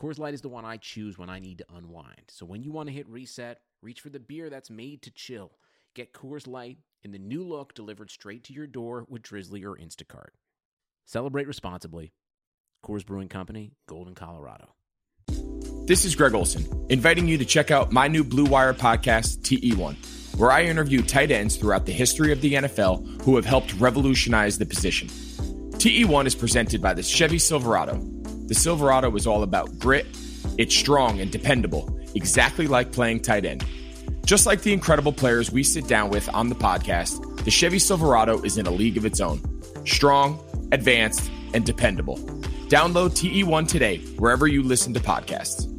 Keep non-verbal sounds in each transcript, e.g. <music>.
Coors Light is the one I choose when I need to unwind. So when you want to hit reset, reach for the beer that's made to chill. Get Coors Light in the new look delivered straight to your door with Drizzly or Instacart. Celebrate responsibly. Coors Brewing Company, Golden, Colorado. This is Greg Olsen, inviting you to check out my new Blue Wire podcast, TE1, where I interview tight ends throughout the history of the NFL who have helped revolutionize the position. TE1 is presented by the Chevy Silverado. The Silverado is all about grit, it's strong and dependable, exactly like playing tight end. Just like the incredible players we sit down with on the podcast, the Chevy Silverado is in a league of its own. Strong, advanced, and dependable. Download TE1 today, wherever you listen to podcasts.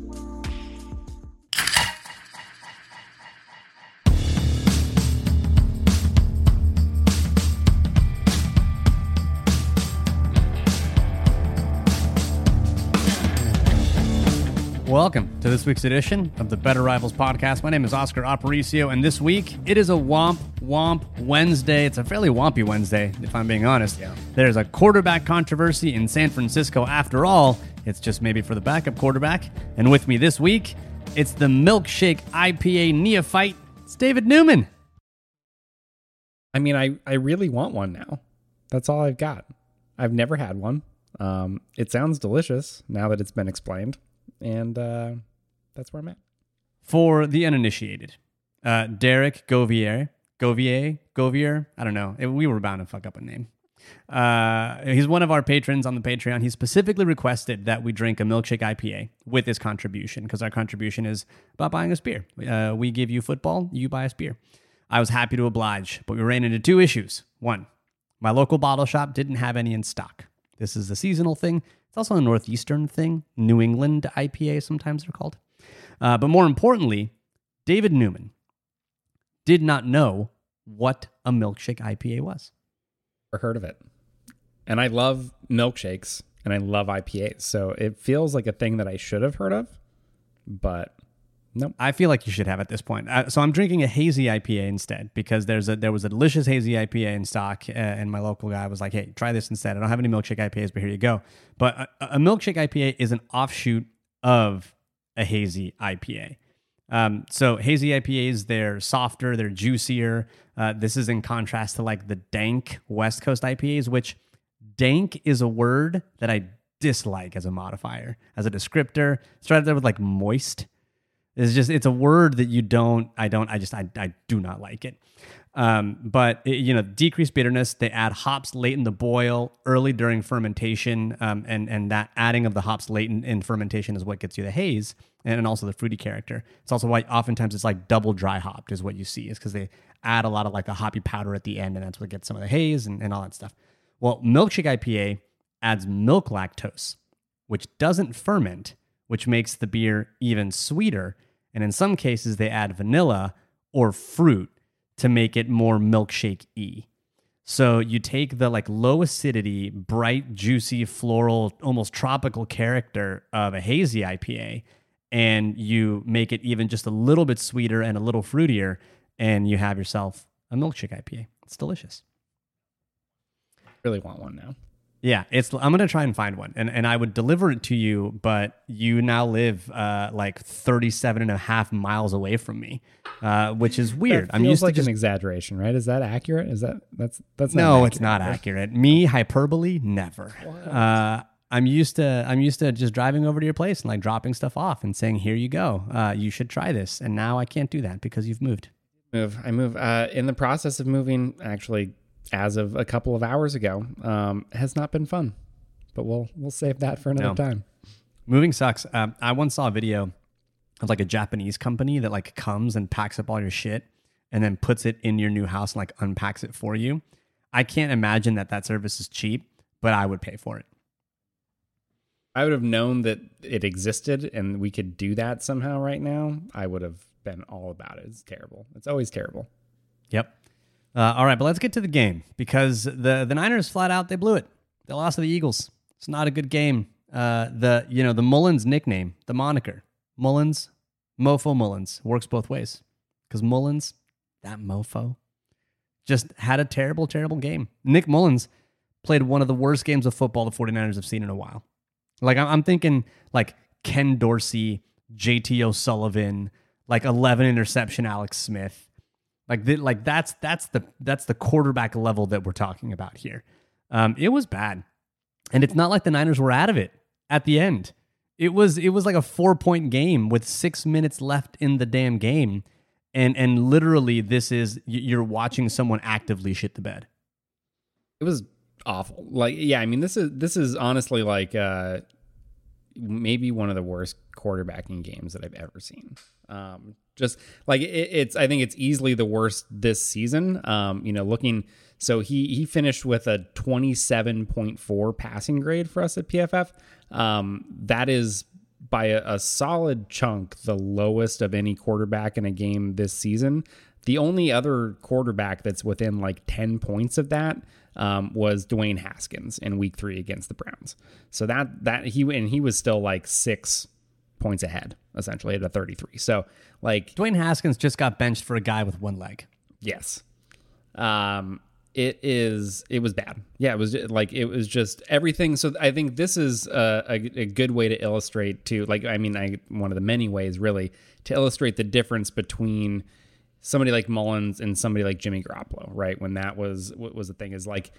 Welcome to this week's edition of the Better Rivals podcast. My name is Oscar Aparicio, and this week it is a Womp Womp Wednesday. It's a fairly wompy Wednesday, if I'm being honest. Yeah. There's a quarterback controversy in San Francisco. After all, it's just maybe for the backup quarterback. And with me this week, it's the Milkshake IPA neophyte. It's David Newman. I mean, I, I really want one now. That's all I've got. I've never had one. Um, it sounds delicious now that it's been explained and uh, that's where I'm at. For the uninitiated, uh, Derek Govier, Govier, Govier, I don't know. we were bound to fuck up a name. Uh, he's one of our patrons on the Patreon. He specifically requested that we drink a milkshake IPA with his contribution because our contribution is about buying us beer. Uh, we give you football, you buy us beer. I was happy to oblige, but we ran into two issues. One, my local bottle shop didn't have any in stock. This is a seasonal thing. It's also a Northeastern thing. New England IPA, sometimes they're called. Uh, but more importantly, David Newman did not know what a milkshake IPA was. Or heard of it. And I love milkshakes and I love IPAs. So it feels like a thing that I should have heard of, but Nope. I feel like you should have at this point. Uh, so I'm drinking a hazy IPA instead because there's a there was a delicious hazy IPA in stock, uh, and my local guy was like, "Hey, try this instead." I don't have any milkshake IPAs, but here you go. But a, a milkshake IPA is an offshoot of a hazy IPA. Um, so hazy IPAs, they're softer, they're juicier. Uh, this is in contrast to like the dank West Coast IPAs, which dank is a word that I dislike as a modifier, as a descriptor. Started there with like moist it's just it's a word that you don't I don't I just I, I do not like it. Um, but it, you know, decreased bitterness. They add hops late in the boil, early during fermentation, um, and and that adding of the hops late in, in, fermentation is what gets you the haze and, and also the fruity character. It's also why oftentimes it's like double dry hopped is what you see is because they add a lot of like the hoppy powder at the end, and that's what gets some of the haze and, and all that stuff. Well, milkshake IPA adds milk lactose, which doesn't ferment which makes the beer even sweeter. And in some cases, they add vanilla or fruit to make it more milkshake y. So you take the like low acidity, bright, juicy, floral, almost tropical character of a hazy IPA and you make it even just a little bit sweeter and a little fruitier and you have yourself a milkshake IPA. It's delicious. Really want one now. Yeah, it's. I'm gonna try and find one, and and I would deliver it to you, but you now live uh, like 37 and a half miles away from me, uh, which is weird. I'm used like to just, an exaggeration, right? Is that accurate? Is that that's that's no, accurate, it's not accurate. Me hyperbole, never. Uh, I'm used to I'm used to just driving over to your place and like dropping stuff off and saying, "Here you go. Uh, you should try this." And now I can't do that because you've moved. Move. I move. Uh, in the process of moving, actually as of a couple of hours ago, um, has not been fun. But we'll we'll save that for another no. time. Moving sucks. Um, I once saw a video of like a Japanese company that like comes and packs up all your shit and then puts it in your new house and like unpacks it for you. I can't imagine that that service is cheap, but I would pay for it. I would have known that it existed and we could do that somehow right now, I would have been all about it. It's terrible. It's always terrible. Yep. Uh, all right, but let's get to the game because the the Niners flat out they blew it. They lost to the Eagles. It's not a good game. Uh, the you know the Mullens nickname, the moniker Mullens, Mofo Mullens works both ways because Mullens, that mofo, just had a terrible, terrible game. Nick Mullens played one of the worst games of football the 49ers have seen in a while. Like I'm, I'm thinking like Ken Dorsey, JT O'Sullivan, like 11 interception Alex Smith. Like the, like that's that's the that's the quarterback level that we're talking about here. Um, it was bad, and it's not like the Niners were out of it at the end. It was it was like a four point game with six minutes left in the damn game, and and literally this is you're watching someone actively shit the bed. It was awful. Like yeah, I mean this is this is honestly like uh maybe one of the worst quarterbacking games that I've ever seen. Um, just like it, it's, I think it's easily the worst this season. Um, you know, looking, so he he finished with a twenty seven point four passing grade for us at PFF. Um, that is by a, a solid chunk the lowest of any quarterback in a game this season. The only other quarterback that's within like 10 points of that um, was Dwayne Haskins in week three against the Browns. So that, that he, and he was still like six points ahead essentially at a 33. So like Dwayne Haskins just got benched for a guy with one leg. Yes. Um, it is it was bad yeah it was like it was just everything so i think this is a, a, a, good way to illustrate to like i mean i one of the many ways really to illustrate the difference between somebody like Mullens and somebody like Jimmy Garoppolo, right? When that was what was the thing is like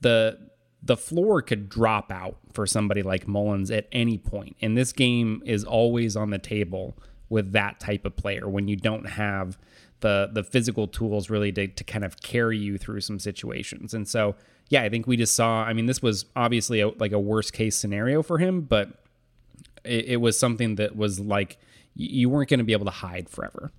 the the floor could drop out for somebody like Mullens at any point. And this game is always on the table with that type of player when you don't have the the physical tools really to, to kind of carry you through some situations. And so, yeah, I think we just saw, I mean, this was obviously a, like a worst case scenario for him, but it, it was something that was like you weren't going to be able to hide forever.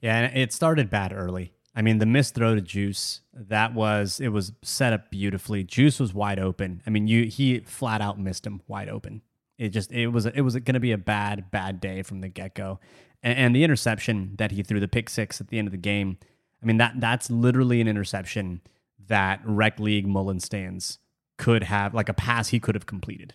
Yeah, and it started bad early. I mean, the missed throw to Juice, that was it was set up beautifully. Juice was wide open. I mean, you he flat out missed him wide open. It just it was it was going to be a bad bad day from the get go, and, and, the interception that he threw, the pick six at the end of the game. I mean that that's literally an interception that rec league Mullen stands could have like a pass he could have completed.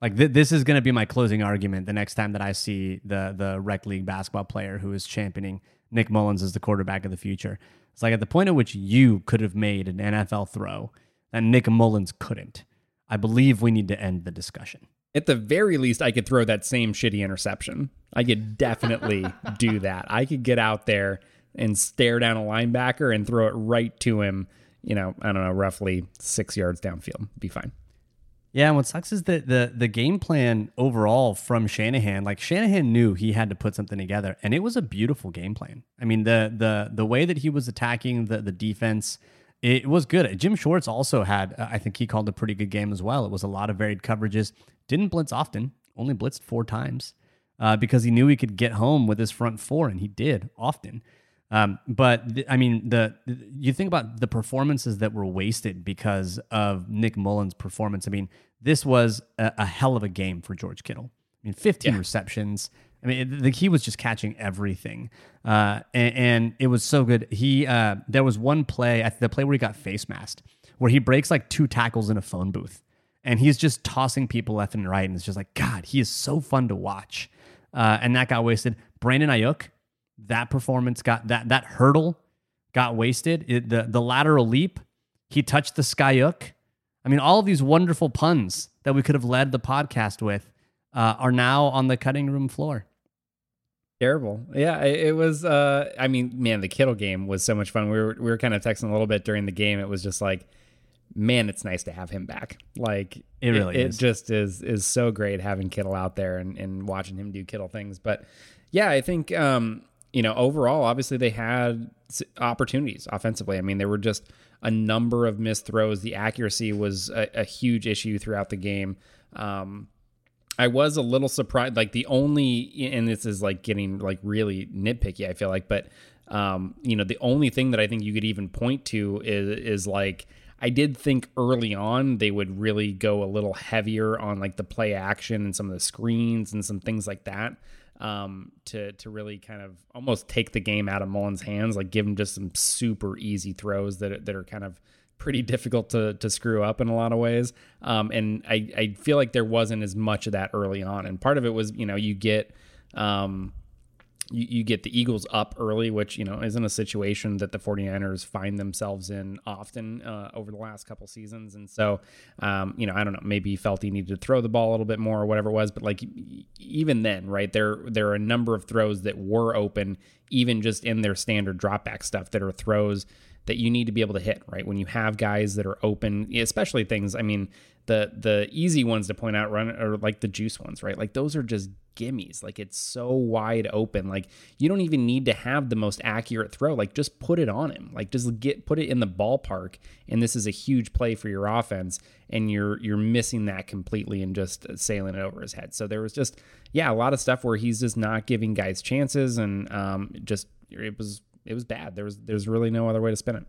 Like th- this is going to be my closing argument the next time that I see the the rec league basketball player who is championing Nick Mullens is the quarterback of the future. It's like at the point at which you could have made an NFL throw that Nick Mullens couldn't. I believe we need to end the discussion. At the very least, I could throw that same shitty interception. I could definitely <laughs> do that. I could get out there and stare down a linebacker and throw it right to him, you know, I don't know, roughly six yards downfield. Be fine. Yeah, and what sucks is that the the game plan overall from Shanahan, like Shanahan knew he had to put something together, and it was a beautiful game plan. I mean, the the the way that he was attacking the the defense, it was good. Jim Schwartz also had, uh, I think he called a pretty good game as well. It was a lot of varied coverages. Didn't blitz often, only blitzed four times, uh, because he knew he could get home with his front four, and he did often. Um, but th- I mean, the, you think about the performances that were wasted because of Nick Mullens' performance. I mean, this was a, a hell of a game for George Kittle. I mean, 15 yeah. receptions. I mean, the, he was just catching everything, uh, and, and, it was so good. He uh, there was one play, at the play where he got face masked, where he breaks like two tackles in a phone booth, and he's just tossing people left and right, and it's just like God, he is so fun to watch. Uh, and that got wasted. Brandon Aiyuk, that performance got that that hurdle got wasted. It, the the lateral leap, he touched the skyhook. I mean, all of these wonderful puns that we could have led the podcast with uh, are now on the cutting room floor. Terrible. Yeah, it, was. Uh, I mean, man, the Kittle game was so much fun. We were we were kind of texting a little bit during the game. It was just like, man, it's nice to have him back. Like it really it, is. It just is is so great having Kittle out there and, and watching him do Kittle things. But yeah, I think um, you know, overall, obviously they had opportunities offensively. I mean, there were just a number of missed throws. The accuracy was a, a huge issue throughout the game. Um, I was a little surprised. Like the only, and this is like getting like really nitpicky. I feel like, but um, you know, the only thing that I think you could even point to is is like I did think early on they would really go a little heavier on like the play action and some of the screens and some things like that um, to to really kind of almost take the game out of Mullens' hands, like give him just some super easy throws that that are kind of pretty difficult to to screw up in a lot of ways. Um, and I I feel like there wasn't as much of that early on, and part of it was you know you get um, you, you get the Eagles up early, which, you know, isn't a situation that the 49ers find themselves in often uh, over the last couple seasons. And so, um, you know, I don't know, maybe felt he needed to throw the ball a little bit more or whatever it was. But like, even then, right, there, there are a number of throws that were open, even just in their standard dropback stuff that are throws that you need to be able to hit, right? When you have guys that are open, especially things, I mean, the the easy ones to point out run are like the juice ones, right? Like those are just gimmies. Like it's so wide open. Like you don't even need to have the most accurate throw. Like just put it on him. Like just get put it in the ballpark. And this is a huge play for your offense. And you're you're missing that completely and just sailing it over his head. So there was just yeah a lot of stuff where he's just not giving guys chances and um, just it was it was bad. There was there's really no other way to spin it.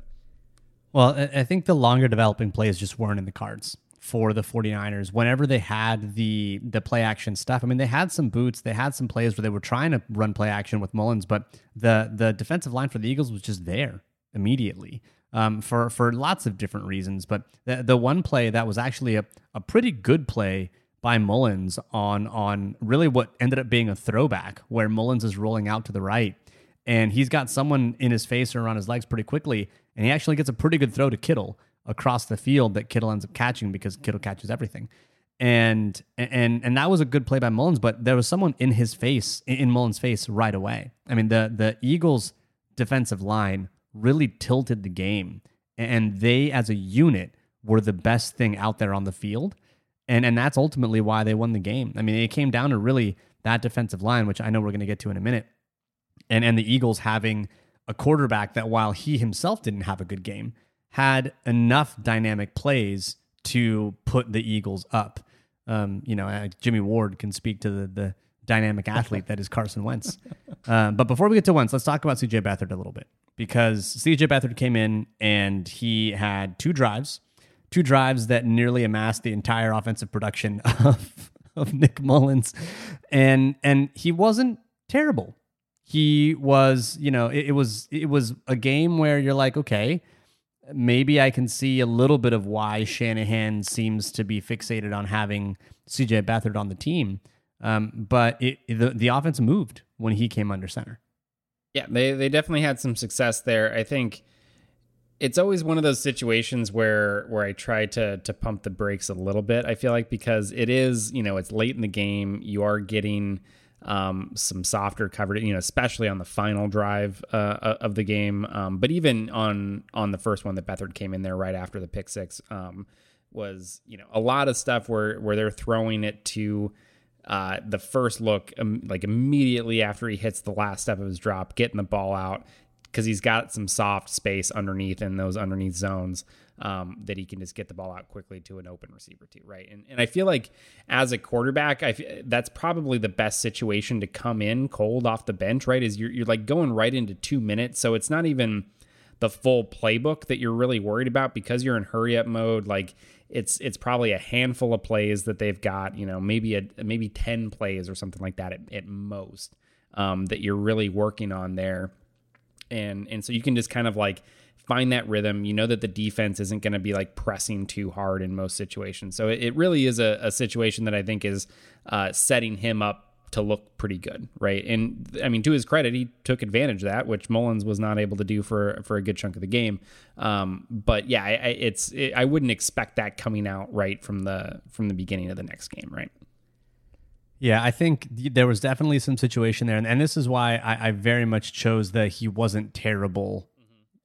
Well, I think the longer developing plays just weren't in the cards for the 49ers whenever they had the the play action stuff. I mean, they had some boots, they had some plays where they were trying to run play action with Mullens, but the the defensive line for the Eagles was just there immediately. Um, for for lots of different reasons, but the the one play that was actually a, a pretty good play by Mullens on on really what ended up being a throwback where Mullens is rolling out to the right and he's got someone in his face or around his legs pretty quickly, and he actually gets a pretty good throw to Kittle across the field that Kittle ends up catching because Kittle catches everything. And and and that was a good play by Mullens, but there was someone in his face, in Mullens' face right away. I mean, the the Eagles defensive line really tilted the game. And they as a unit were the best thing out there on the field. And and that's ultimately why they won the game. I mean, it came down to really that defensive line, which I know we're going to get to in a minute. And and the Eagles having a quarterback that while he himself didn't have a good game, had enough dynamic plays to put the Eagles up. Um, you know, uh, Jimmy Ward can speak to the, the dynamic athlete that is Carson Wentz. <laughs> Um, but before we get to Wentz, let's talk about CJ Beathard a little bit because CJ Beathard came in and he had two drives, two drives that nearly amassed the entire offensive production <laughs> of, of Nick Mullens, and and he wasn't terrible. He was, you know, it, it was it was a game where you're like, okay maybe I can see a little bit of why Shanahan seems to be fixated on having CJ Beathard on the team. Um, but it, the the offense moved when he came under center. Yeah, they they definitely had some success there. I think it's always one of those situations where where I try to to pump the brakes a little bit. I feel like because it is, you know, it's late in the game, you are getting um, some softer coverage, you know, especially on the final drive uh, uh, of the game. Um, but even on on the first one that Beathard came in there right after the pick six um, was, you know, a lot of stuff where where they're throwing it to uh, the first look, um, like immediately after he hits the last step of his drop, getting the ball out because he's got some soft space underneath in those underneath zones um, that he can just get the ball out quickly to an open receiver too, right? And and I feel like as a quarterback, I that's probably the best situation to come in cold off the bench, right? Is you're you're like going right into two minutes, so it's not even the full playbook that you're really worried about because you're in hurry up mode. Like it's it's probably a handful of plays that they've got, you know, maybe a maybe ten plays or something like that at, at most um, that you're really working on there, and and so you can just kind of like find that rhythm. You know that the defense isn't going to be like pressing too hard in most situations. So it, it really is a, a, situation that I think is uh, setting him up to look pretty good, right? And I mean, to his credit, he took advantage of that, which Mullens was not able to do for for a good chunk of the game. Um, but yeah, I, I it's it, I wouldn't expect that coming out right from the from the beginning of the next game, right? Yeah, I think there was definitely some situation there, and, and this is why I, I very much chose that he wasn't terrible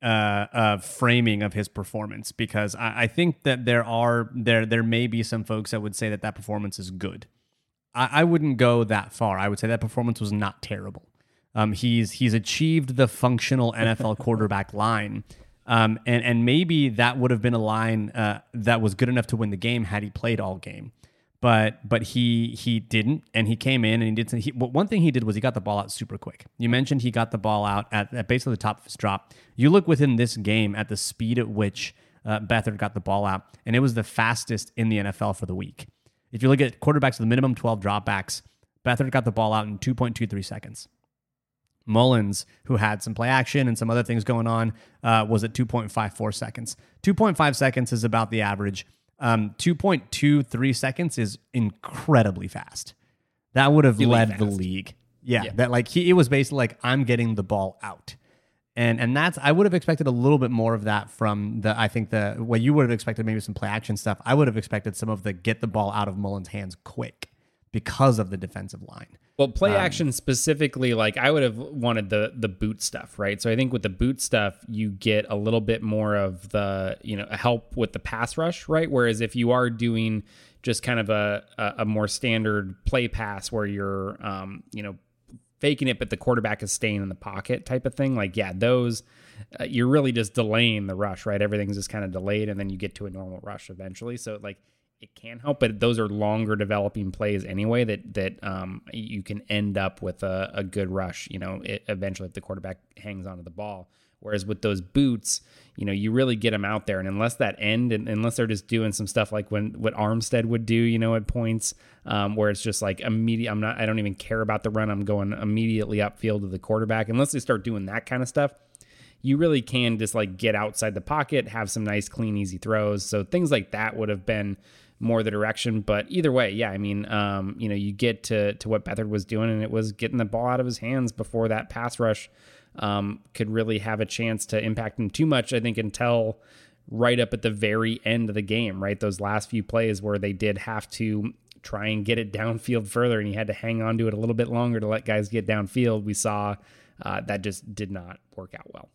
uh, uh, framing of his performance because I, I, think that there are there there may be some folks that would say that that performance is good. I, I wouldn't go that far. I would say that performance was not terrible. Um, he's he's achieved the functional NFL quarterback <laughs> line, um, and and maybe that would have been a line uh, that was good enough to win the game had he played all game but but he he didn't, and he came in and he did. Some, he, one thing he did was he got the ball out super quick. You mentioned he got the ball out at, at basically the top of his drop. You look within this game at the speed at which uh, Beathard got the ball out, and it was the fastest in the NFL for the week. If you look at quarterbacks with minimum 12 dropbacks, Beathard got the ball out in 2.23 seconds. Mullens, who had some play action and some other things going on, uh, was at 2.54 seconds. 2.5 seconds is about the average. Um, 2.23 seconds is incredibly fast. That would have led fast. the league. Yeah, Yeah. that like he it was basically like I'm getting the ball out. And and that's I would have expected a little bit more of that from the I think the what you would have expected maybe some play action stuff. I would have expected some of the get the ball out of Mullens' hands quick because of the defensive line. Well, play action specifically, like I would have wanted the the boot stuff, right? So I think with the boot stuff, you get a little bit more of the you know help with the pass rush, right? Whereas if you are doing just kind of a a, a more standard play pass where you're um, you know faking it, but the quarterback is staying in the pocket type of thing, like yeah, those uh, you're really just delaying the rush, right? Everything's just kind of delayed, and then you get to a normal rush eventually. So like it can help, but those are longer developing plays anyway that that um, you can end up with a, a good rush. You know, it, eventually if the quarterback hangs onto the ball. Whereas with those boots, you know, you really get them out there, and unless that end, and unless they're just doing some stuff like when what Armstead would do, you know, at points um, where it's just like immediate. I'm not. I don't even care about the run. I'm going immediately upfield to the quarterback. Unless they start doing that kind of stuff, you really can just like get outside the pocket, have some nice, clean, easy throws. So things like that would have been more the direction. But either way, yeah, I mean, um, you know, you get to to what Beathard was doing, and it was getting the ball out of his hands before that pass rush um, could really have a chance to impact him too much. I think until right up at the very end of the game, right? Those last few plays where they did have to try and get it downfield further, and he had to hang on to it a little bit longer to let guys get downfield. We saw uh, that just did not work out well.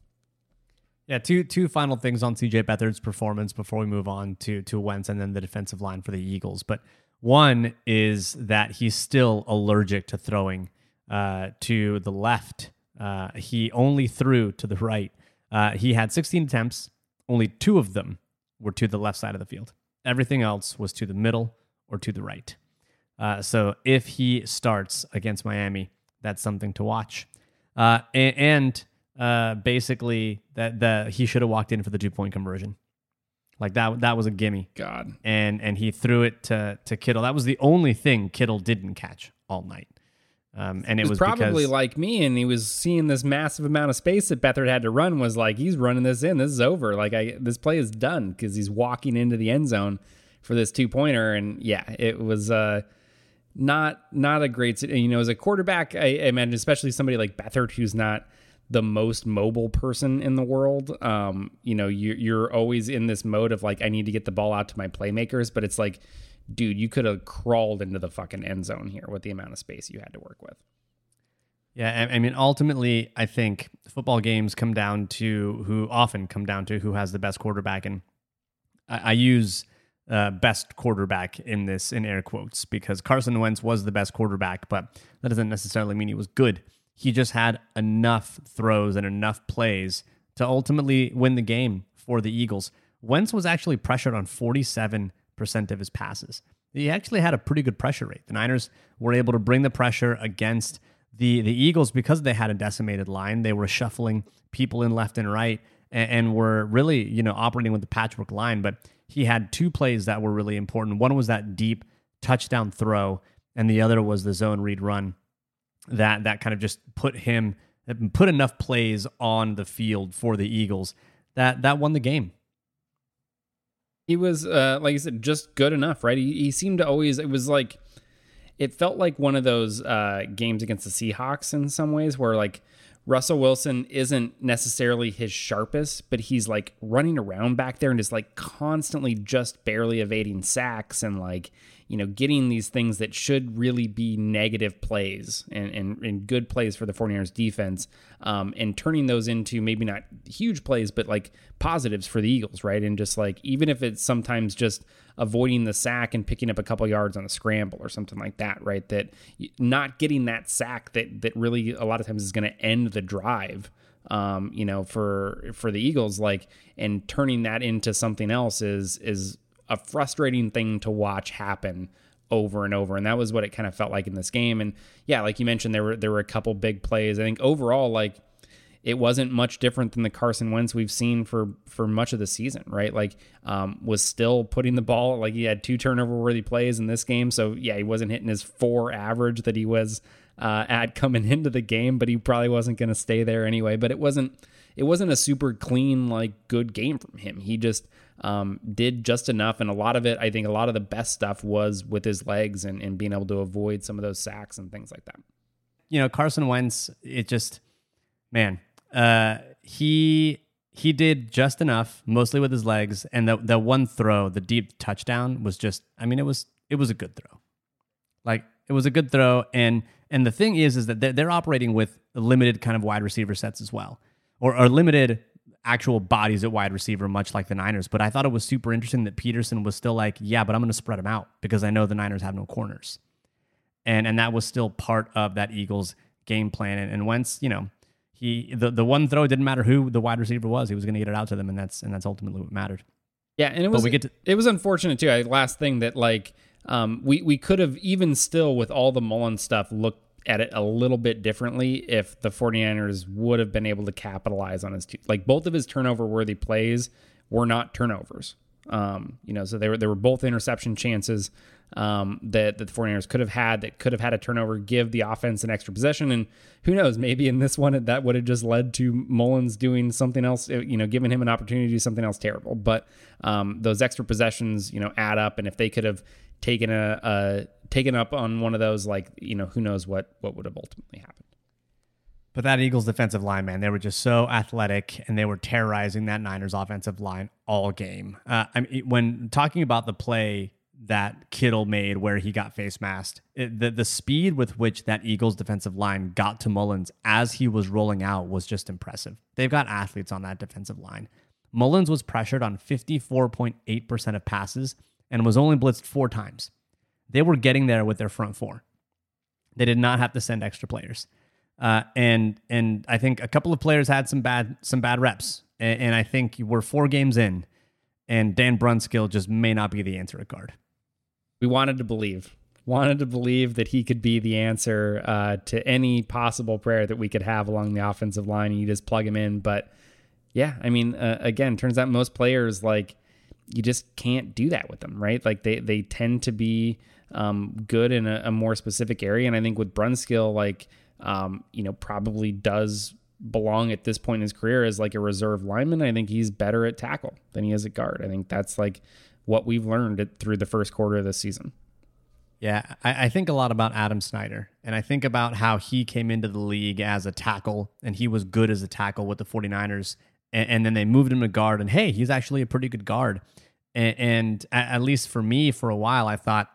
Yeah, two two final things on CJ Beathard's performance before we move on to to Wentz and then the defensive line for the Eagles. But one is that he's still allergic to throwing uh, to the left. Uh, he only threw to the right. Uh, he had 16 attempts. Only two of them were to the left side of the field. Everything else was to the middle or to the right. Uh, so if he starts against Miami, that's something to watch. Uh, a- and uh, basically, that the he should have walked in for the two point conversion. Like that, that was a gimme, God, and and he threw it to to Kittle. That was the only thing Kittle didn't catch all night. Um, and it was was probably like me, and he was seeing this massive amount of space that Beathard had to run. Was like, he's running this in. This is over. Like, I this play is done because he's walking into the end zone for this two pointer. And yeah, it was uh, not not a great. You know, as a quarterback, I, I imagine, especially somebody like Beathard who's not the most mobile person in the world. Um, you know, you, you're always in this mode of like, I need to get the ball out to my playmakers, but it's like, dude, you could have crawled into the fucking end zone here with the amount of space you had to work with. Yeah, I mean, ultimately, I think football games come down to who often come down to who has the best quarterback, and I, I use uh, best quarterback in this in air quotes because Carson Wentz was the best quarterback, but that doesn't necessarily mean he was good. He just had enough throws and enough plays to ultimately win the game for the Eagles. Wentz was actually pressured on 47% of his passes. He actually had a pretty good pressure rate. The Niners were able to bring the pressure against the the Eagles because they had a decimated line. They were shuffling people in left and right and, and were really, you know, operating with the patchwork line. But he had two plays that were really important. One was that deep touchdown throw, and the other was the zone read run that that kind of just put him put enough plays on the field for the Eagles that that won the game. He was, uh, like I said, just good enough, right? He, he seemed to always, it was like, it felt like one of those uh, games against the Seahawks in some ways where like Russell Wilson isn't necessarily his sharpest, but he's like running around back there and is like constantly just barely evading sacks and like, you know, getting these things that should really be negative plays and, and, and good plays for the 49ers defense um, and turning those into maybe not huge plays, but like positives for the Eagles, right? And just like, even if it's sometimes just avoiding the sack and picking up a couple yards on a scramble or something like that, right? That not getting that sack that, that really a lot of times is going to end the drive um, you know, for for the Eagles, like and turning that into something else is is a frustrating thing to watch happen over and over. And that was what it kind of felt like in this game. And yeah, like you mentioned, there were there were a couple big plays. I think overall, like it wasn't much different than the Carson Wentz we've seen for for much of the season, right? Like, um, was still putting the ball like he had two turnover worthy plays in this game, so yeah, he wasn't hitting his four average that he was uh, at coming <laughs> into the game, but he probably wasn't going to stay there anyway. But it wasn't it wasn't a super clean like good game from him. He just um, did just enough, and a lot of it, I think, a lot of the best stuff was with his legs and, and being able to avoid some of those sacks and things like that. You know, Carson Wentz, it just man, uh, he he did just enough, mostly with his legs, and the the one throw, the deep touchdown, was just. I mean, it was it was a good throw. Like it was a good throw, and and the thing is, is that they're, they're operating with limited kind of wide receiver sets as well, or, or limited actual bodies at wide receiver, much like the Niners. But I thought it was super interesting that Pederson was still like, yeah, but I'm going to spread them out because I know the Niners have no corners, and and that was still part of that Eagles game plan. And, and Wentz, you know, he the, the one throw didn't matter who the wide receiver was. He was going to get it out to them, and that's and that's ultimately what mattered. Yeah, and it was to, it was unfortunate too. I, last thing that like um, we we could have even still with all the Mullen stuff looked at it a little bit differently if the 49ers would have been able to capitalize on his two, like both of his turnover worthy plays were not turnovers. Um, you know, so they were they were both interception chances um, that, that the 49ers could have had that could have had a turnover, give the offense an extra possession. And who knows, maybe in this one, that would have just led to Mullens doing something else, uh, you know, giving him an opportunity to do something else terrible. But um, those extra possessions, you know, add up. And if they could have taken a, a taken up on one of those, like, you know, who knows what, what would have ultimately happened. But that Eagles defensive line, man, they were just so athletic and they were terrorizing that Niners offensive line all game. Uh, I mean, when talking about the play that Kittle made where he got face masked. It, the the speed with which that Eagles defensive line got to Mullens as he was rolling out was just impressive. They've got athletes on that defensive line. Mullens was pressured on 54.8% of passes and was only blitzed four times. They were getting there with their front four. They did not have to send extra players. Uh, and and I think a couple of players had some bad some bad reps. And, and I think we're four games in, and Dan Brunskill just may not be the answer at guard. We wanted to believe wanted to believe that he could be the answer uh, to any possible prayer that we could have along the offensive line. And you just plug him in. But yeah i mean uh, again turns out most players like you just can't do that with them right? Like they they tend to be um, good in a, a, more specific area. And i think with brunskill like um, you know probably does belong at this point in his career as like a reserve lineman i think he's better at tackle than he is at guard i think that's like what we've learned through the first quarter of this season. Yeah, I, I, think a lot about Adam Snyder, and I think about how he came into the league as a tackle, and he was good as a tackle with the 49ers, and, and then they moved him to guard, and hey, he's actually a pretty good guard. And, and at least for me, for a while, I thought,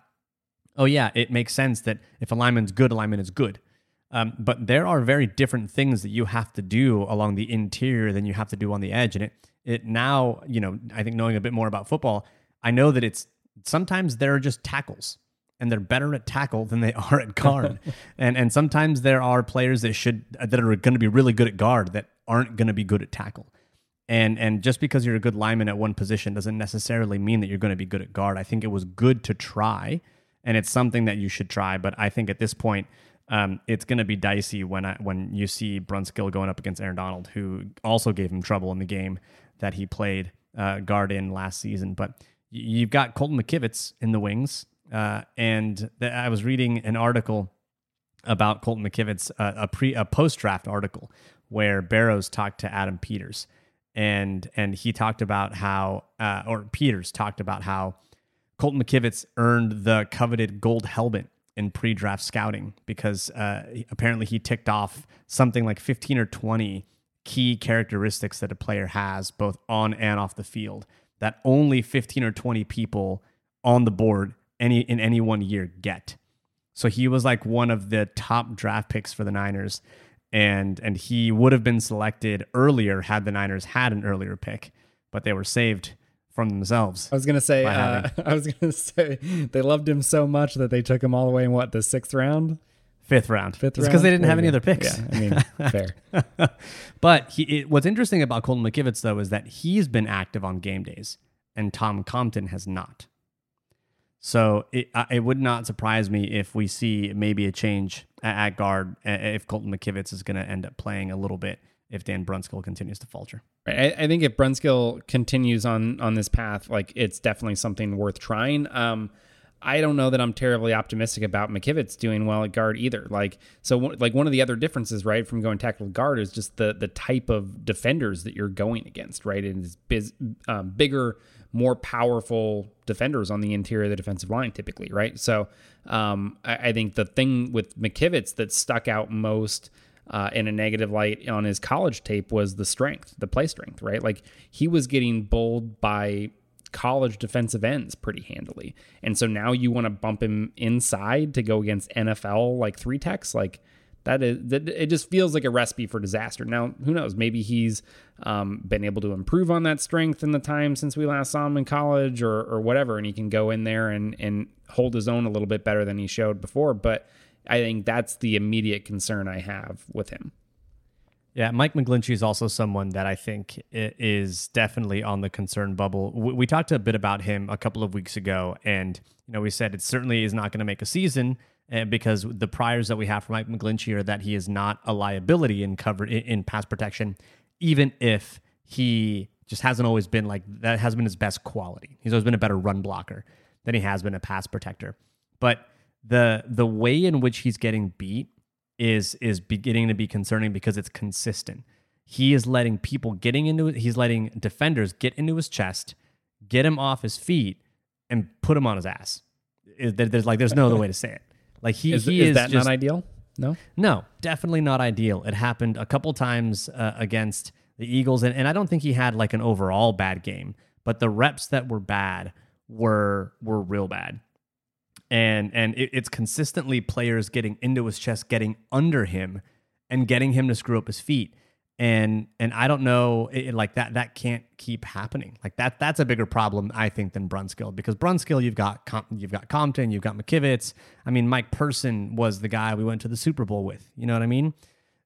oh yeah, it makes sense that if a lineman's good, a lineman is good. Um, but there are very different things that you have to do along the interior than you have to do on the edge, and it it now, you know, I think knowing a bit more about football I know that it's sometimes they're just tackles and they're better at tackle than they <laughs> are at guard. <laughs> and and sometimes there are players that should that are going to be really good at guard that aren't going to be good at tackle. And and just because you're a good lineman at one position doesn't necessarily mean that you're going to be good at guard. I think it was good to try, and it's something that you should try. But I think at this point, um, it's going to be dicey when I, when you see Brunskill going up against Aaron Donald, who also gave him trouble in the game that he played uh, guard in last season. But you've got Colton McKivitz in the wings. Uh, and th- I was reading an article about Colton McKivitz, uh, a pre a post draft article where Barrows talked to Adam Peters, and and he talked about how uh, or Peters talked about how Colton McKivitz earned the coveted gold helmet in pre draft scouting because uh, apparently he ticked off something like fifteen or twenty key characteristics that a player has both on and off the field that only 15 or 20 people on the board any in any one year get. So he was like one of the top draft picks for the Niners and and he would have been selected earlier had the Niners had an earlier pick, but they were saved from themselves. I was gonna say, uh, <laughs> I was gonna say they loved him so much that they took him all the way in what the sixth round. Fifth round. Fifth round. because they didn't have any other picks. Yeah, I mean, <laughs> fair. but he, it, what's interesting about Colton McKivitz, though, is that he's been active on game days and Tom Compton has not. So it, it would not surprise me if we see maybe a change at, at guard if Colton McKivitz is going to end up playing a little bit if Dan Brunskill continues to falter. I, I think if Brunskill continues on on this path, like it's definitely something worth trying. Um, I don't know that I'm terribly optimistic about McKivitz doing well at guard either. Like so, like one of the other differences, right, from going tackle guard is just the the type of defenders that you're going against, right? And it's biz, um, bigger, more powerful defenders on the interior of the defensive line, typically, right? So, um, I, I, think the thing with McKivitz that stuck out most. Uh, in a negative light on his college tape was the strength, the play strength, right? Like he was getting bowled by college defensive ends pretty handily. And so now you want to bump him inside to go against NFL like three techs like that is that it just feels like a recipe for disaster. Now, who knows? Maybe he's um, been able to improve on that strength in the time since we last saw him in college, or or whatever, and he can go in there and and hold his own a little bit better than he showed before. But I think that's the immediate concern I have with him. Yeah, Mike McGlinchey is also someone that I think is definitely on the concern bubble. We talked a bit about him a couple of weeks ago, and you know we said it certainly is not going to make a season eh, because the priors that we have for Mike McGlinchey are that he is not a liability in cover in pass protection, even if he just hasn't always been like that has been his best quality. He's always been a better run blocker than he has been a pass protector. But the the way in which he's getting beat is is beginning to be concerning because it's consistent. He is letting people getting into it. He's letting defenders get into his chest, get him off his feet, and put him on his ass. There's like there's no other way to say it. Like he is, he is, is that just, not ideal? No, no, definitely not ideal. It happened a couple times uh, against the Eagles, and, and I don't think he had like an overall bad game, but the reps that were bad were were real bad and and it, it's consistently players getting into his chest, getting under him, and getting him to screw up his feet. And and I don't know, it, like that that can't keep happening. Like that that's a bigger problem I think than Brunskill because Brunskill you've got you've got Compton, you've got McKivitz. I mean Mike Person was the guy we went to the Super Bowl with. You know what I mean?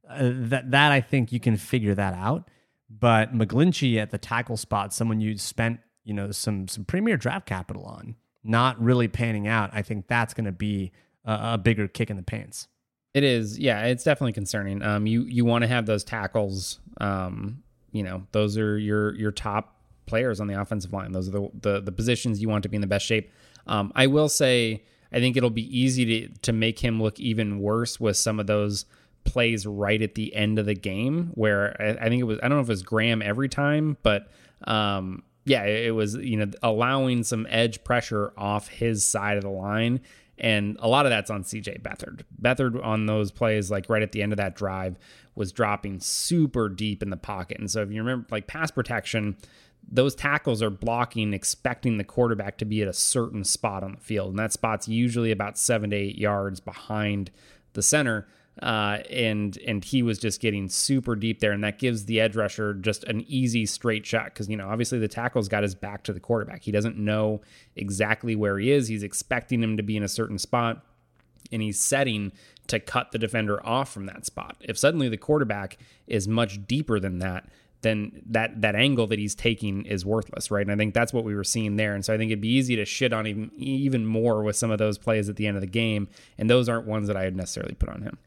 Uh, that that I think you can figure that out. But McGlinchey at the tackle spot, someone you spent you know some some premier draft capital on not really panning out, I think that's going to be a, a, bigger kick in the pants. It is, yeah, it's definitely concerning. Um, you you want to have those tackles. Um, you know, those are your your top players on the offensive line. Those are the the, the positions you want to be in the best shape. Um, I will say, I think it'll be easy to to make him look even worse with some of those plays right at the end of the game where I, I think it was I don't know if it was Graham every time, but um, yeah, it was, you know, allowing some edge pressure off his side of the line. And a lot of that's on CJ Beathard. Beathard on those plays, like right at the end of that drive, was dropping super deep in the pocket. And so if you remember, like pass protection, those tackles are blocking, expecting the quarterback to be at a certain spot on the field. And that spot's usually about seven to eight yards behind the center uh, and and he was just getting super deep there, and that gives the edge rusher just an easy straight shot because you know obviously the tackle's got his back to the quarterback. He doesn't know exactly where he is. He's expecting him to be in a certain spot, and he's setting to cut the defender off from that spot. If suddenly the quarterback is much deeper than that, then that that angle that he's taking is worthless, right? And I think that's what we were seeing there. And so I think it'd be easy to shit on even even more with some of those plays at the end of the game, and those aren't ones that I would necessarily put on him.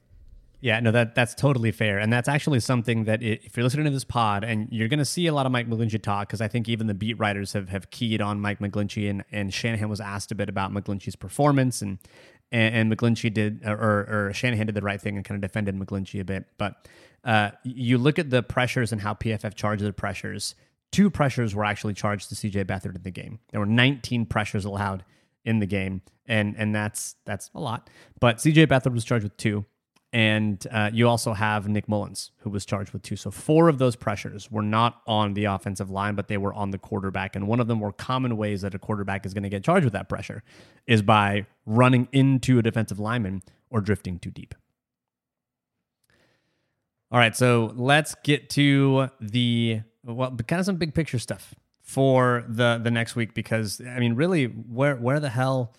Yeah, no, that that's totally fair, and that's actually something that it, if you're listening to this pod and you're going to see a lot of Mike McGlinchey talk, because I think even the beat writers have have keyed on Mike McGlinchey, and and Shanahan was asked a bit about McGlinchey's performance, and and, and McGlinchey did, or, or Shanahan did the right thing and kind of defended McGlinchey a bit, but uh, you look at the pressures and how PFF charges the pressures. Two pressures were actually charged to CJ Beathard in the game. There were 19 pressures allowed in the game, and and that's that's a lot. But CJ Beathard was charged with two. And uh, you also have Nick Mullens, who was charged with two. So four of those pressures were not on the offensive line, but they were on the quarterback. And one of the more common ways that a quarterback is going to get charged with that pressure is by running into a defensive lineman or drifting too deep. All right, so let's get to the well, kind of some big picture stuff for the the next week because I mean, really, where where the hell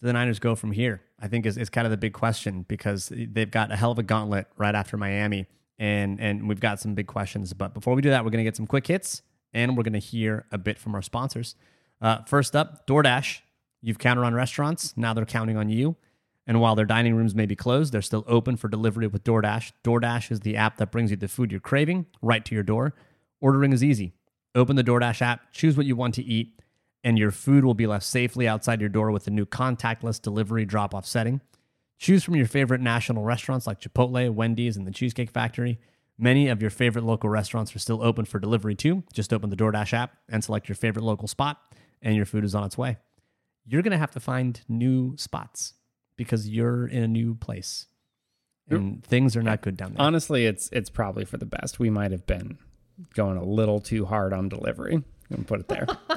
do the Niners go from here? I think is, is kind of the big question because they've got a hell of a gauntlet right after Miami, and and we've got some big questions. But before we do that, we're going to get some quick hits, and we're going to hear a bit from our sponsors. Uh, first up, DoorDash. You've counted on restaurants, now they're counting on you. And while their dining rooms may be closed, they're still open for delivery with DoorDash. DoorDash is the app that brings you the food you're craving right to your door. Ordering is easy. Open the DoorDash app, choose what you want to eat, and your food will be left safely outside your door with the new contactless delivery drop off setting. Choose from your favorite national restaurants like Chipotle, Wendy's, and the Cheesecake Factory. Many of your favorite local restaurants are still open for delivery too. Just open the DoorDash app and select your favorite local spot, and your food is on its way. You're going to have to find new spots because you're in a new place and things are not good down there. Honestly, it's it's probably for the best. We might have been going a little too hard on delivery. I'm gonna put it there. <laughs>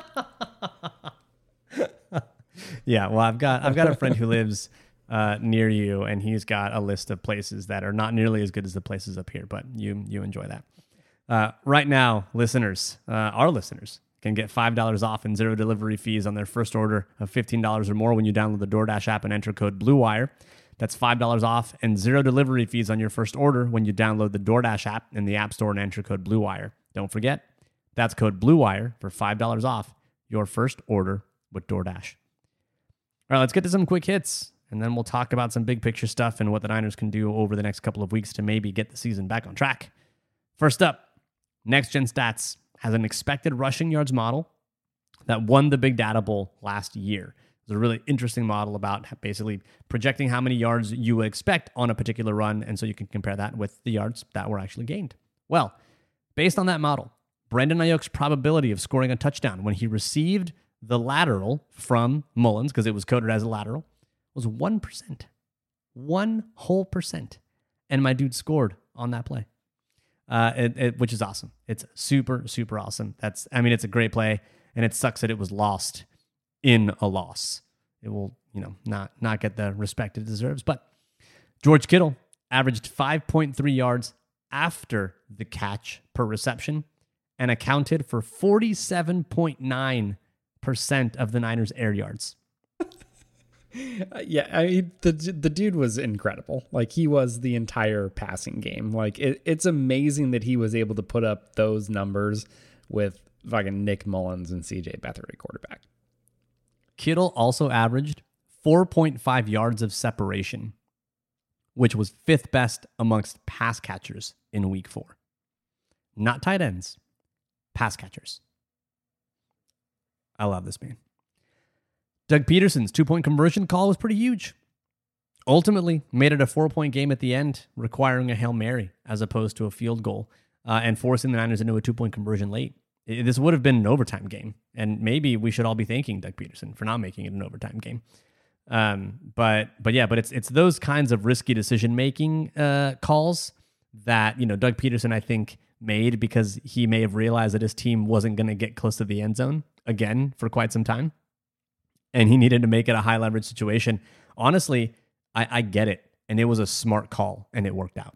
yeah, well, I've got I've got a friend who lives uh, near you, and he's got a list of places that are not nearly as good as the places up here. But you you enjoy that. Uh, right now, listeners, uh, our listeners can get five dollars off and zero delivery fees on their first order of fifteen dollars or more when you download the DoorDash app and enter code BlueWire. That's $5 off and zero delivery fees on your first order when you download the DoorDash app in the App Store and enter code BlueWire. Don't forget, that's code BlueWire for $5 off your first order with DoorDash. All right, let's get to some quick hits, and then we'll talk about some big picture stuff and what the Niners can do over the next couple of weeks to maybe get the season back on track. First up, Next Gen Stats has an expected rushing yards model that won the Big Data Bowl last year. It's a really interesting model about basically projecting how many yards you would expect on a particular run. And so you can compare that with the yards that were actually gained. Well, based on that model, Brandon Aiyuk's probability of scoring a touchdown when he received the lateral from Mullens, because it was coded as a lateral, was 1%. One whole percent. And my dude scored on that play, uh, it, it, which is awesome. It's super, super awesome. That's, I mean, it's a great play, and it sucks that it was lost in a loss. It will, you know, not not get the respect it deserves. But George Kittle averaged 5.3 yards after the catch per reception and accounted for 47.9% of the Niners' air yards. <laughs> Uh, yeah, I mean, the the dude was incredible. Like he was the entire passing game. Like it, it's amazing that he was able to put up those numbers with fucking Nick Mullens and CJ Beathard quarterback. Kittle also averaged 4.5 yards of separation, which was fifth best amongst pass catchers in week four. Not tight ends, pass catchers. I love this man. Doug Pederson's two point conversion call was pretty huge. Ultimately, made it a four point game at the end, requiring a Hail Mary as opposed to a field goal uh, and forcing the Niners into a two point conversion late. This would have been an overtime game, and maybe we should all be thanking Doug Pederson for not making it an overtime game. Um, but but yeah, but it's it's those kinds of risky decision making uh, calls that you know Doug Pederson I think made because he may have realized that his team wasn't going to get close to the end zone again for quite some time, and he needed to make it a high leverage situation. Honestly, I, I get it, and it was a smart call, and it worked out.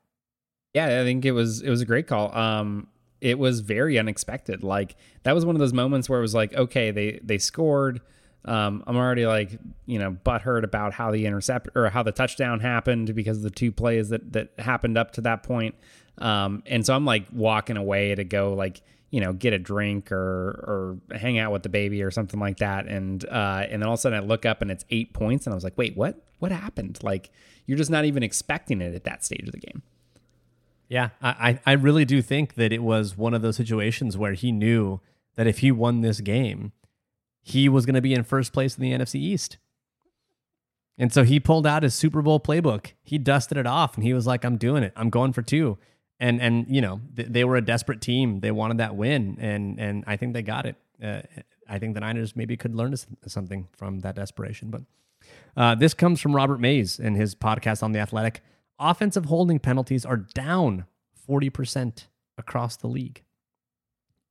Yeah, I think it was it was a great call. Um, it was very unexpected. Like that was one of those moments where it was like, okay, they they scored. Um, I'm already like, you know, butthurt about how the intercept or how the touchdown happened because of the two plays that that happened up to that point. Um, and so I'm like walking away to go like, you know, get a drink or or hang out with the baby or something like that. And uh, and then all of a sudden I look up and it's eight points, and I was like, wait, what? What happened? Like you're just not even expecting it at that stage of the game. Yeah, I, I really do think that it was one of those situations where he knew that if he won this game, he was going to be in first place in the NFC East. And so he pulled out his Super Bowl playbook. He dusted it off and he was like, I'm doing it. I'm going for two. And, and you know, th- they were a desperate team. They wanted that win. And, and I think they got it. Uh, I think the Niners maybe could learn something from that desperation. But uh, this comes from Robert Mays in his podcast on The Athletic offensive holding penalties are down 40% across the league.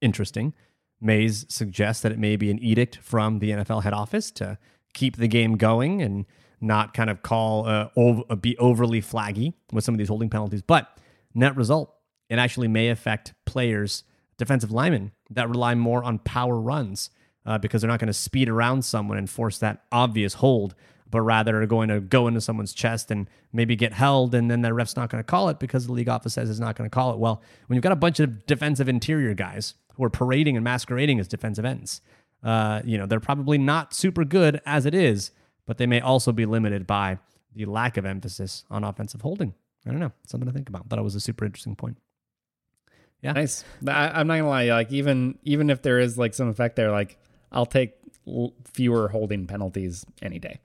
Interesting. Mays suggests that it may be an edict from the NFL head office to keep the game going and not kind of call uh, ov- be overly flaggy with some of these holding penalties. But net result, it actually may affect players, defensive linemen that rely more on power runs uh, because they're not going to speed around someone and force that obvious hold but rather are going to go into someone's chest and maybe get held, and then the ref's not going to call it because the league office says it's not going to call it. Well, when you've got a bunch of defensive interior guys who are parading and masquerading as defensive ends, uh, you know they're probably not super good as it is, but they may also be limited by the lack of emphasis on offensive holding. I don't know, something to think about. Thought it was a super interesting point. Yeah, nice. I, am not gonna lie. Like even even if there is like some effect there, like I'll take l- fewer holding penalties any day.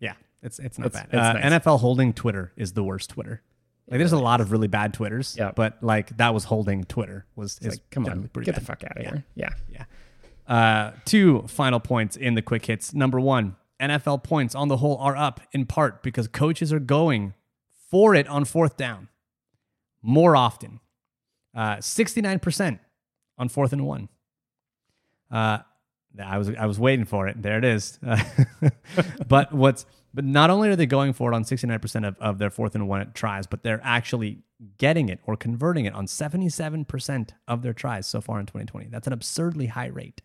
Yeah, it's it's not It's- bad. it's uh, nice. NFL holding Twitter is the worst Twitter. Like, there's a lot of really bad Twitters. Yeah. but like that was holding Twitter was like, come on, get the fuck out of Yeah. here. Yeah. Yeah. Uh, two final points in the quick hits. Number one, NFL points on the whole are up in part because coaches are going for it on fourth down more often. Uh, 69% on fourth and one. Uh, I was I was waiting for it. There it is. <laughs> but what's but not only are they going for it on 69% of, of their fourth and one tries, but they're actually getting it or converting it on 77% of their tries so far in 2020. That's an absurdly high rate.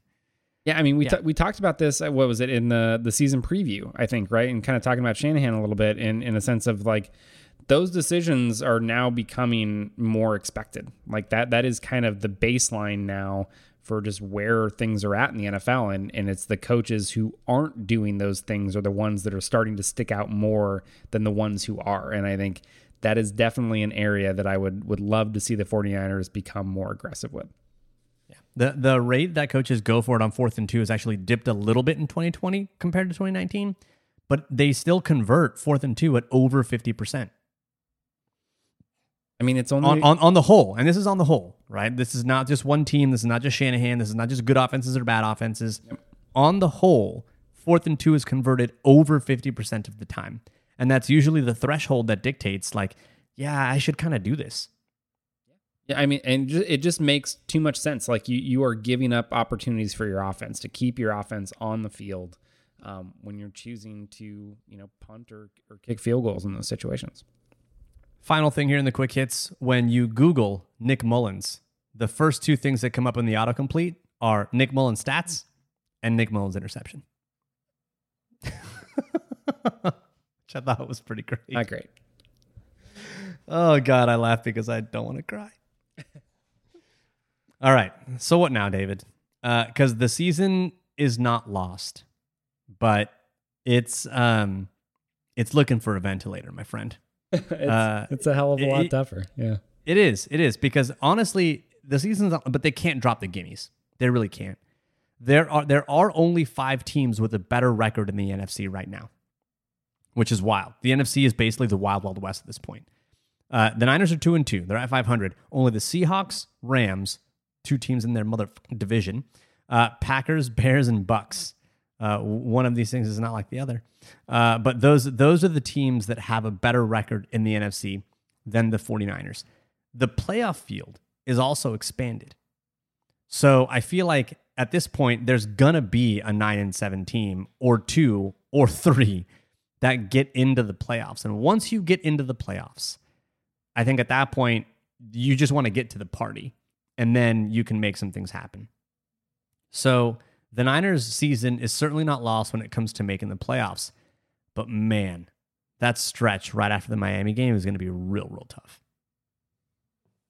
Yeah, I mean, we Yeah. ta- we talked about this. uh, What was it in the the season preview? I think right, and kind of talking about Shanahan a little bit in in a sense of like those decisions are now becoming more expected. Like that that is kind of the baseline now for just where things are at in the NFL, and and it's the coaches who aren't doing those things are the ones that are starting to stick out more than the ones who are, and I think. That is definitely an area that I would would love to see the 49ers become more aggressive with. Yeah. The the rate that coaches go for it on fourth and two has actually dipped a little bit in 2020 compared to 2019, but they still convert fourth and two at over 50%. I mean, it's only on, on, on the whole, and this is on the whole, right? This is not just one team. This is not just Shanahan. This is not just good offenses or bad offenses. On the whole, fourth and two is converted over 50% of the time. And that's usually the threshold that dictates, like, yeah, I should kind of do this. Yeah, I mean, and it just makes too much sense. Like you, you are giving up opportunities for your offense to keep your offense on the field um, when you're choosing to, you know, punt or, or kick field goals in those situations. Final thing here in the quick hits when you Google Nick Mullens, the first two things that come up in the autocomplete are Nick Mullens stats and Nick Mullens interception. <laughs> Which I thought was pretty great. Not great. Oh God, I laugh because I don't want to cry. <laughs> All right. So what now, David? Because the season is not lost, but it's um, it's looking for a ventilator, my friend. <laughs> it's, Uh, it's a hell of a lot it- tougher. Yeah. It is. It is because honestly, the season's but they can't drop the gimmies. They really can't. There are there are only five teams with a better record in the NFC right now, which is wild. The NFC is basically the wild wild west at this point. Uh, the Niners are two and two. They're at five hundred. Only the Seahawks, Rams, two teams in their mother division, uh, Packers, <laughs> Bears, and Bucks. Uh, one of these things is not like the other, uh, but those those are the teams that have a better record in the NFC than the 49ers. The playoff field is also expanded. So I feel like at this point there's gonna be a nine and seven team or two or three that get into the playoffs. And once you get into the playoffs, I think at that point you just want to get to the party and then you can make some things happen. So the Niners season is certainly not lost when it comes to making the playoffs. But man, that stretch right after the Miami game is going to be real, real tough.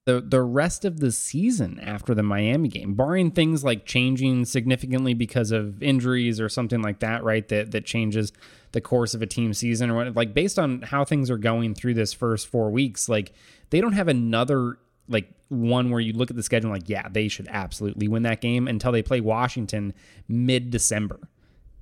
the the rest of the season after the Miami game, barring things like changing significantly because of injuries or something like that, right? That that changes the course of a team season or what like based on how things are going through this first four weeks, like they don't have another like one where you look at the schedule like, yeah, they should absolutely win that game until they play Washington mid December.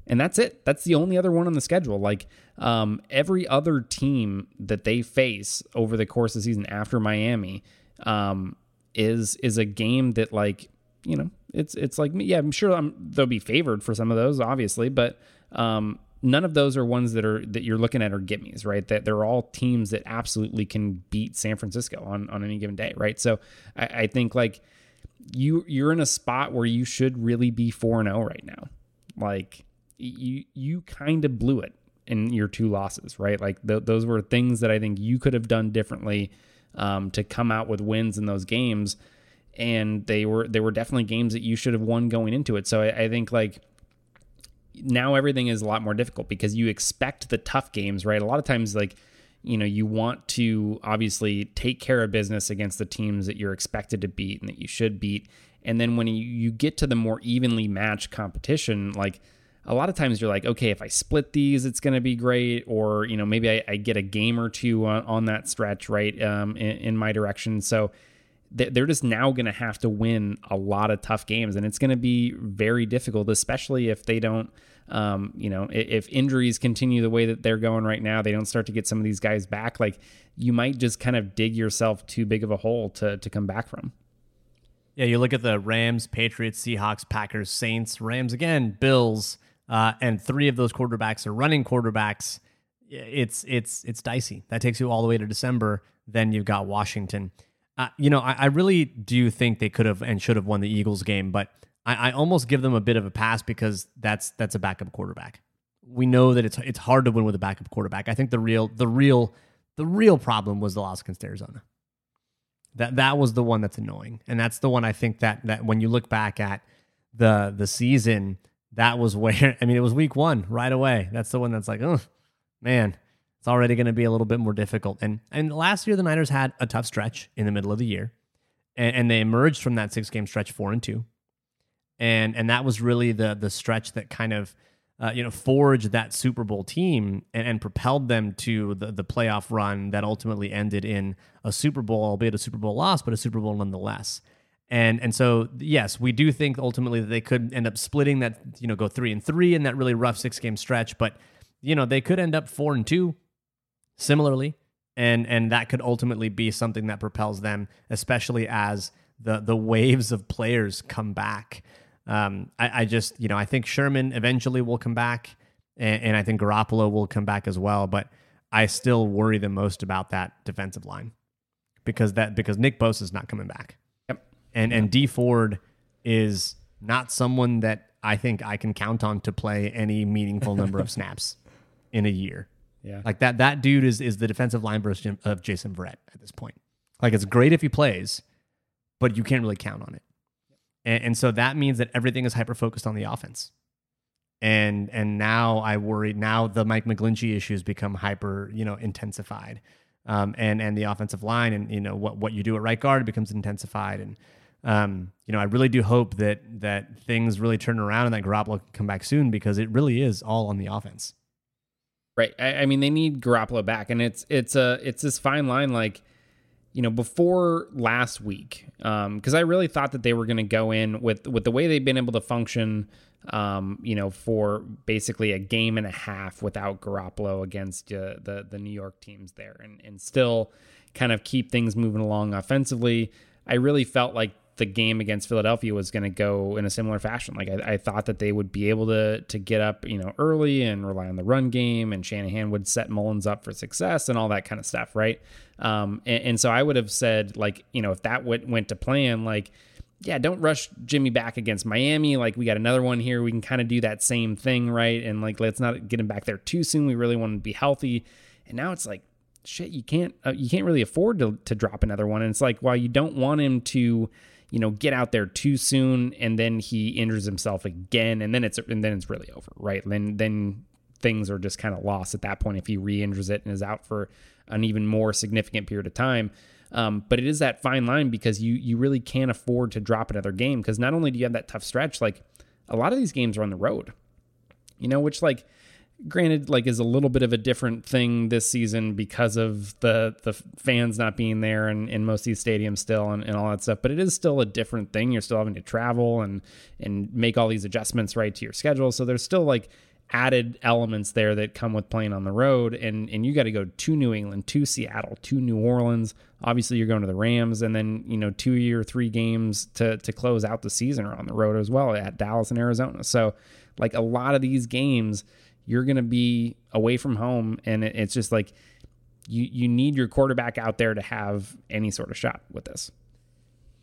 And that's it. That's the only other one on the schedule. Like um, every other team that they face over the course of the season after Miami um, is is a game that like you know it's it's like yeah I'm sure I'm, they'll be favored for some of those obviously, but um, none of those are ones that are that you're looking at are gimmies, right? That they're all teams that absolutely can beat San Francisco on on any given day, right? So I, I think like you you're in a spot where you should really be four and zero right now, like you you kind of blew it in your two losses, right? Like th- those were things that I think you could have done differently um, to come out with wins in those games, and they were they were definitely games that you should have won going into it. So I, I think like now everything is a lot more difficult because you expect the tough games, right? A lot of times like you know you want to obviously take care of business against the teams that you're expected to beat and that you should beat and then when you, you get to the more evenly matched competition like a lot of times you're like, okay, if I split these, it's going to be great. Or, you know, maybe I, I, get a game or two on, on that stretch, right, um, in, in, my direction. So they're just now going to have to win a lot of tough games. And it's going to be very difficult, especially if they don't, um, you know, if injuries continue the way that they're going right now, they don't start to get some of these guys back. Like you might just kind of dig yourself too big of a hole to, to come back from. Yeah, you look at the Rams, Patriots, Seahawks, Packers, Saints, Rams again, Bills, uh, and three of those quarterbacks are running quarterbacks. It's it's it's dicey. That takes you all the way to December. Then you've got Washington. Uh, you know, I, I, really do think they could have and should have won the Eagles game, but I, I, almost give them a bit of a pass because that's that's a backup quarterback. We know that it's it's hard to win with a backup quarterback. I think the real the real the real problem was the loss against Arizona. That that was the one that's annoying, and that's the one I think that that when you look back at the the season, that was <laughs> where I mean it was week one right away. That's the one that's like, oh man, it's already going to be a little bit more difficult. And and last year the Niners had a tough stretch in the middle of the year, and, and they emerged from that six game stretch four and two, and and that was really the the stretch that kind of uh, you know, forged that Super Bowl team and, and, propelled them to the, the playoff run that ultimately ended in a Super Bowl, albeit a Super Bowl loss, but a Super Bowl nonetheless. And and so yes, we do think ultimately that they could end up splitting that, you know, go three and three in that really rough six game stretch. But you know, they could end up four and two, similarly, and and that could ultimately be something that propels them, especially as the the waves of players come back. Um, I, I, just, you know, I think Sherman eventually will come back, and, and, I think Garoppolo will come back as well. But I still worry the most about that defensive line because that because Nick Bosa is not coming back. Yep. And and Dee Ford is not someone that I think I can count on to play any meaningful number of <laughs> snaps in a year. Yeah. Like that that dude is is the defensive line version of Jason Verrett at this point. Like it's great if he plays, but you can't really count on it. And, and so that means that everything is hyper focused on the offense. And and now I worry now the Mike McGlinchey issues become hyper, you know, intensified. Um, and and the offensive line and you know what what you do at right guard becomes intensified and um, you know I really do hope that that things really turn around and that Garoppolo can come back soon because it really is all on the offense. Right. I, I mean they need Garoppolo back and it's it's a it's this fine line like you know, before last week, um, because um, I really thought that they were going to go in with with the way they've been able to function, um, you know, for basically a game and a half without Garoppolo against uh, the the New York teams there, and and still kind of keep things moving along offensively. I really felt like the game against Philadelphia was going to go in a similar fashion. Like I, I, thought that they would be able to to get up, you know, early and rely on the run game, and Shanahan would set Mullens up for success and all that kind of stuff, right? Um, and, and so I would have said, like, you know, if that went went to plan, like, yeah, don't rush Jimmy back against Miami. Like we got another one here, we can kind of do that same thing, right? And like, let's not get him back there too soon. We really want to be healthy. And now it's like, shit, you can't uh, you can't really afford to to drop another one. And it's like, while you don't want him to you know, get out there too soon and then he injures himself again and then it's and then it's really over, right? Then then things are just kind of lost at that point if he re-injures it and is out for an even more significant period of time. Um, but it is that fine line because you you really can't afford to drop another game because not only do you have that tough stretch, like a lot of these games are on the road, you know, which like granted like is a little bit of a different thing this season because of the the fans not being there and in most of these stadiums still and, and all that stuff but it is still a different thing you're still having to travel and and make all these adjustments right to your schedule so there's still like added elements there that come with playing on the road and and you got to go to New England to Seattle to New Orleans obviously you're going to the Rams and then you know two or three games to to close out the season are on the road as well at Dallas and Arizona so like a lot of these games you're going to be away from home and it's just like you you need your quarterback out there to have any sort of shot with this.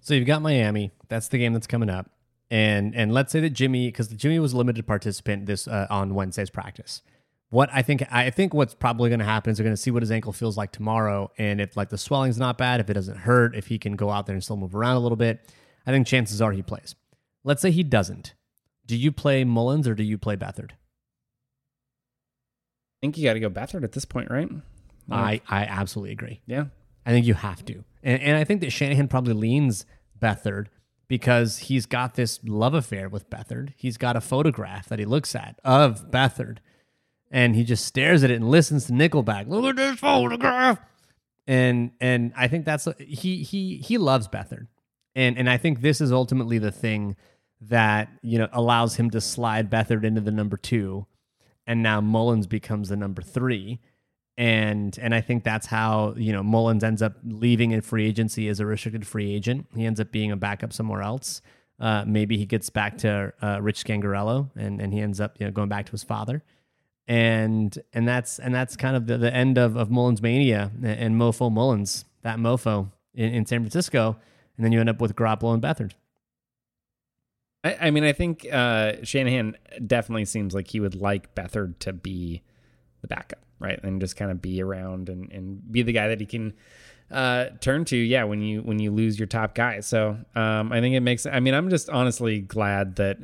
So you've got Miami. That's the game that's coming up. And and let's say that Jimmy because Jimmy was a limited participant this uh, on Wednesday's practice. What I think I think what's probably going to happen is they're going to see what his ankle feels like tomorrow and if like the swelling's not bad, if it doesn't hurt, if he can go out there and still move around a little bit, I think chances are he plays. Let's say he doesn't. Do you play Mullens or do you play Beathard? I think you got to go Beathard at this point, right? Like, I, I absolutely agree. Yeah. I think you have to. And, and I think that Shanahan probably leans Beathard because he's got this love affair with Beathard. He's got a photograph that he looks at of Beathard and he just stares at it and listens to Nickelback. Look at this photograph. And and I think that's he he he loves Beathard. And and I think this is ultimately the thing that, you know, allows him to slide Beathard into the number 2 and now Mullens becomes the number 3 and and I think that's how you know Mullens ends up leaving in free agency as a restricted free agent. He ends up being a backup somewhere else. Uh, maybe he gets back to uh, Rich Scangarello, and and he ends up you know going back to his father, and and that's and that's kind of the, the end of of Mullens mania and, and Mofo Mullens, that mofo in, in San Francisco, and then you end up with Garoppolo and Beathard. I, I mean, I think uh, Shanahan definitely seems like he would like Beathard to be the backup right? And just kind of be around and, and be the guy that he can uh, turn to. Yeah, when you when you lose your top guy. So um, I think it makes. I mean, I'm just honestly glad that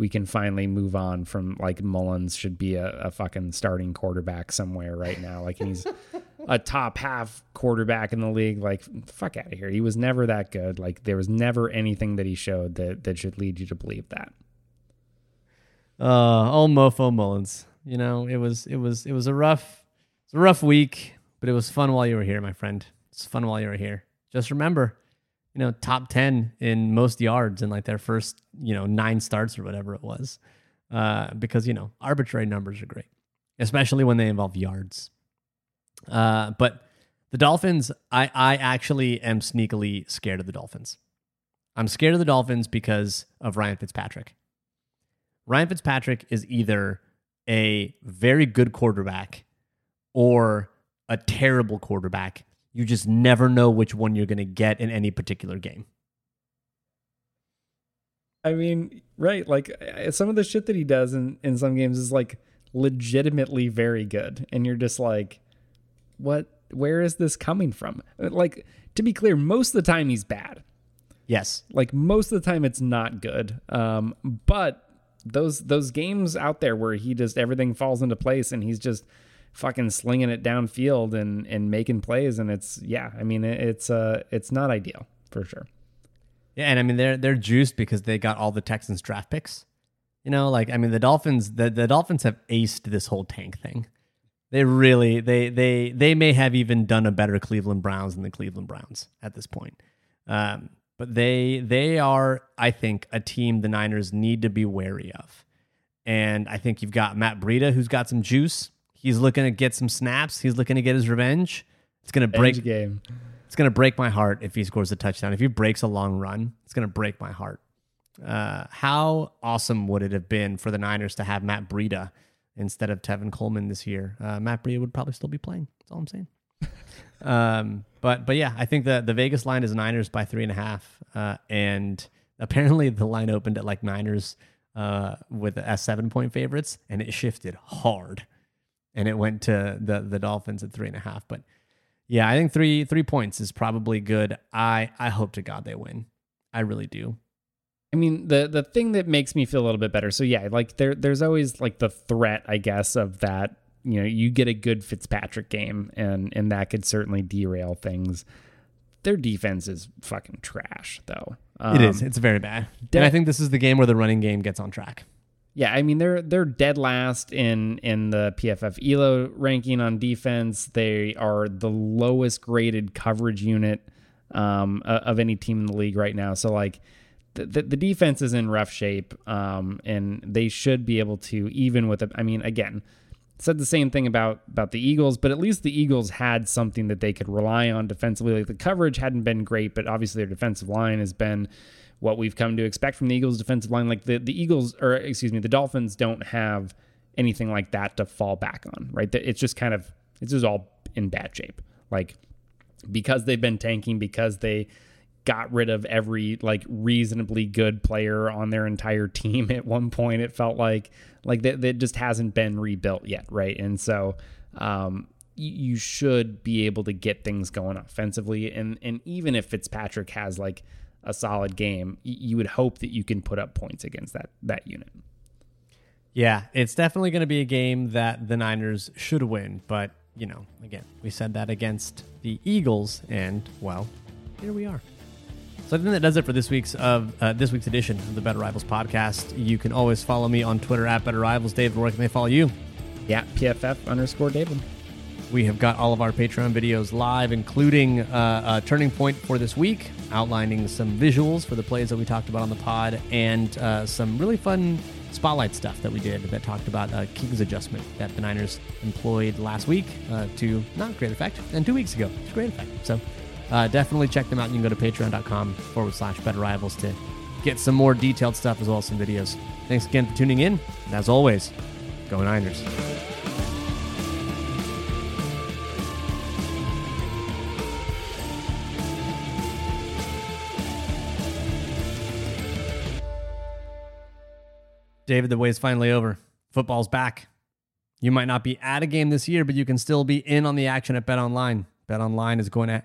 we can finally move on from like Mullens should be a, a fucking starting quarterback somewhere right now. Like he's a top half quarterback in the league. Like fuck out of here. He was never that good. Like there was never anything that he showed that that should lead you to believe that. Uh, mofo Mullens. You know, it was it was it was a rough it's a rough week, but it was fun while you were here, my friend. It's fun while you were here. Just remember, you know, top ten in most yards in like their first, you know, nine starts or whatever it was. Uh, because you know, arbitrary numbers are great, especially when they involve yards. Uh, but the Dolphins, I I actually am sneakily scared of the Dolphins. I'm scared of the Dolphins because of Ryan Fitzpatrick. Ryan Fitzpatrick is either a very good quarterback or a terrible quarterback. You just never know which one you're going to get in any particular game. I mean, right. Like some of the shit that he does in, in some games is like legitimately very good. And you're just like, what, where is this coming from? Like, to be clear, most of the time he's bad. Yes. Like most of the time it's not good. Um, but those those games out there where he just everything falls into place and he's just fucking slinging it downfield and and making plays and it's yeah i mean it's uh it's not ideal for sure. Yeah and i mean they're they're juiced because they got all the texans draft picks. You know like i mean the dolphins the, the dolphins have aced this whole tank thing. They really they they they may have even done a better cleveland browns than the cleveland browns at this point. Um but they they are, I think, a team the Niners need to be wary of. And I think you've got Matt Breida, who's got some juice. He's looking to get some snaps. He's looking to get his revenge. It's gonna break game. It's gonna break my heart if he scores a touchdown. If he breaks a long run, it's gonna break my heart. Uh, how awesome would it have been for the Niners to have Matt Breida instead of Tevin Coleman this year? Uh, Matt Breida would probably still be playing. That's all I'm saying. Um, but but yeah, I think the the Vegas line is Niners by three and a half, uh, and apparently the line opened at like Niners uh, with as seven point favorites, and it shifted hard, and it went to the the Dolphins at three and a half. But yeah, I think three three points is probably good. I I hope to God they win. I really do. I mean, the the thing that makes me feel a little bit better. So yeah, like there there's always like the threat, I guess, of that you know you get a good Fitzpatrick game, and and that could certainly derail things. Their defense is fucking trash, though. Um, it is. Um, it's very bad. and I think this is the game where the running game gets on track. Yeah, I mean they're they're dead last in in the PFF ELO ranking on defense. They are the lowest graded coverage unit um, of any team in the league right now. So like the, the, the defense is in rough shape, um, and they should be able to even with it. I mean, again, said the same thing about about the Eagles, but at least the Eagles had something that they could rely on defensively. Like the coverage hadn't been great, but obviously their defensive line has been what we've come to expect from the Eagles defensive line. Like the the Eagles or excuse me, the Dolphins don't have anything like that to fall back on, right? It's just kind of it's just all in bad shape. Like because they've been tanking because they got rid of every like reasonably good player on their entire <laughs> team at one point it felt like like that, that just hasn't been rebuilt yet right? And so um you should be able to get things going offensively. And and even if Fitzpatrick has like a solid game you would hope that you can put up points against that that unit. Yeah it's definitely going to be a game that the Niners should win but you know again we said that against the Eagles and well here we are So I think that does it for this week's of uh, this week's edition of the Better Rivals podcast. You can always follow me on Twitter at Better Rivals. Dave, where can they follow you? Yeah, PFF underscore David. We have got all of our Patreon videos live, including uh, a turning point for this week, outlining some visuals for the plays that we talked about on the pod, and uh, some really fun spotlight stuff that we did that talked about a King's adjustment that the Niners employed last week uh, to not great effect, and two weeks ago to great effect. So uh, definitely check them out. You can go to patreon.com forward slash better rivals to get some more detailed stuff as well as some videos. Thanks again for tuning in. And as always, go Niners. David, the way is finally over. Football's back. You might not be at a game this year, but you can still be in on the action at Bet Online. Bet Online is going to,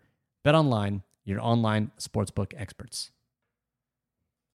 BetOnline, your online sportsbook experts.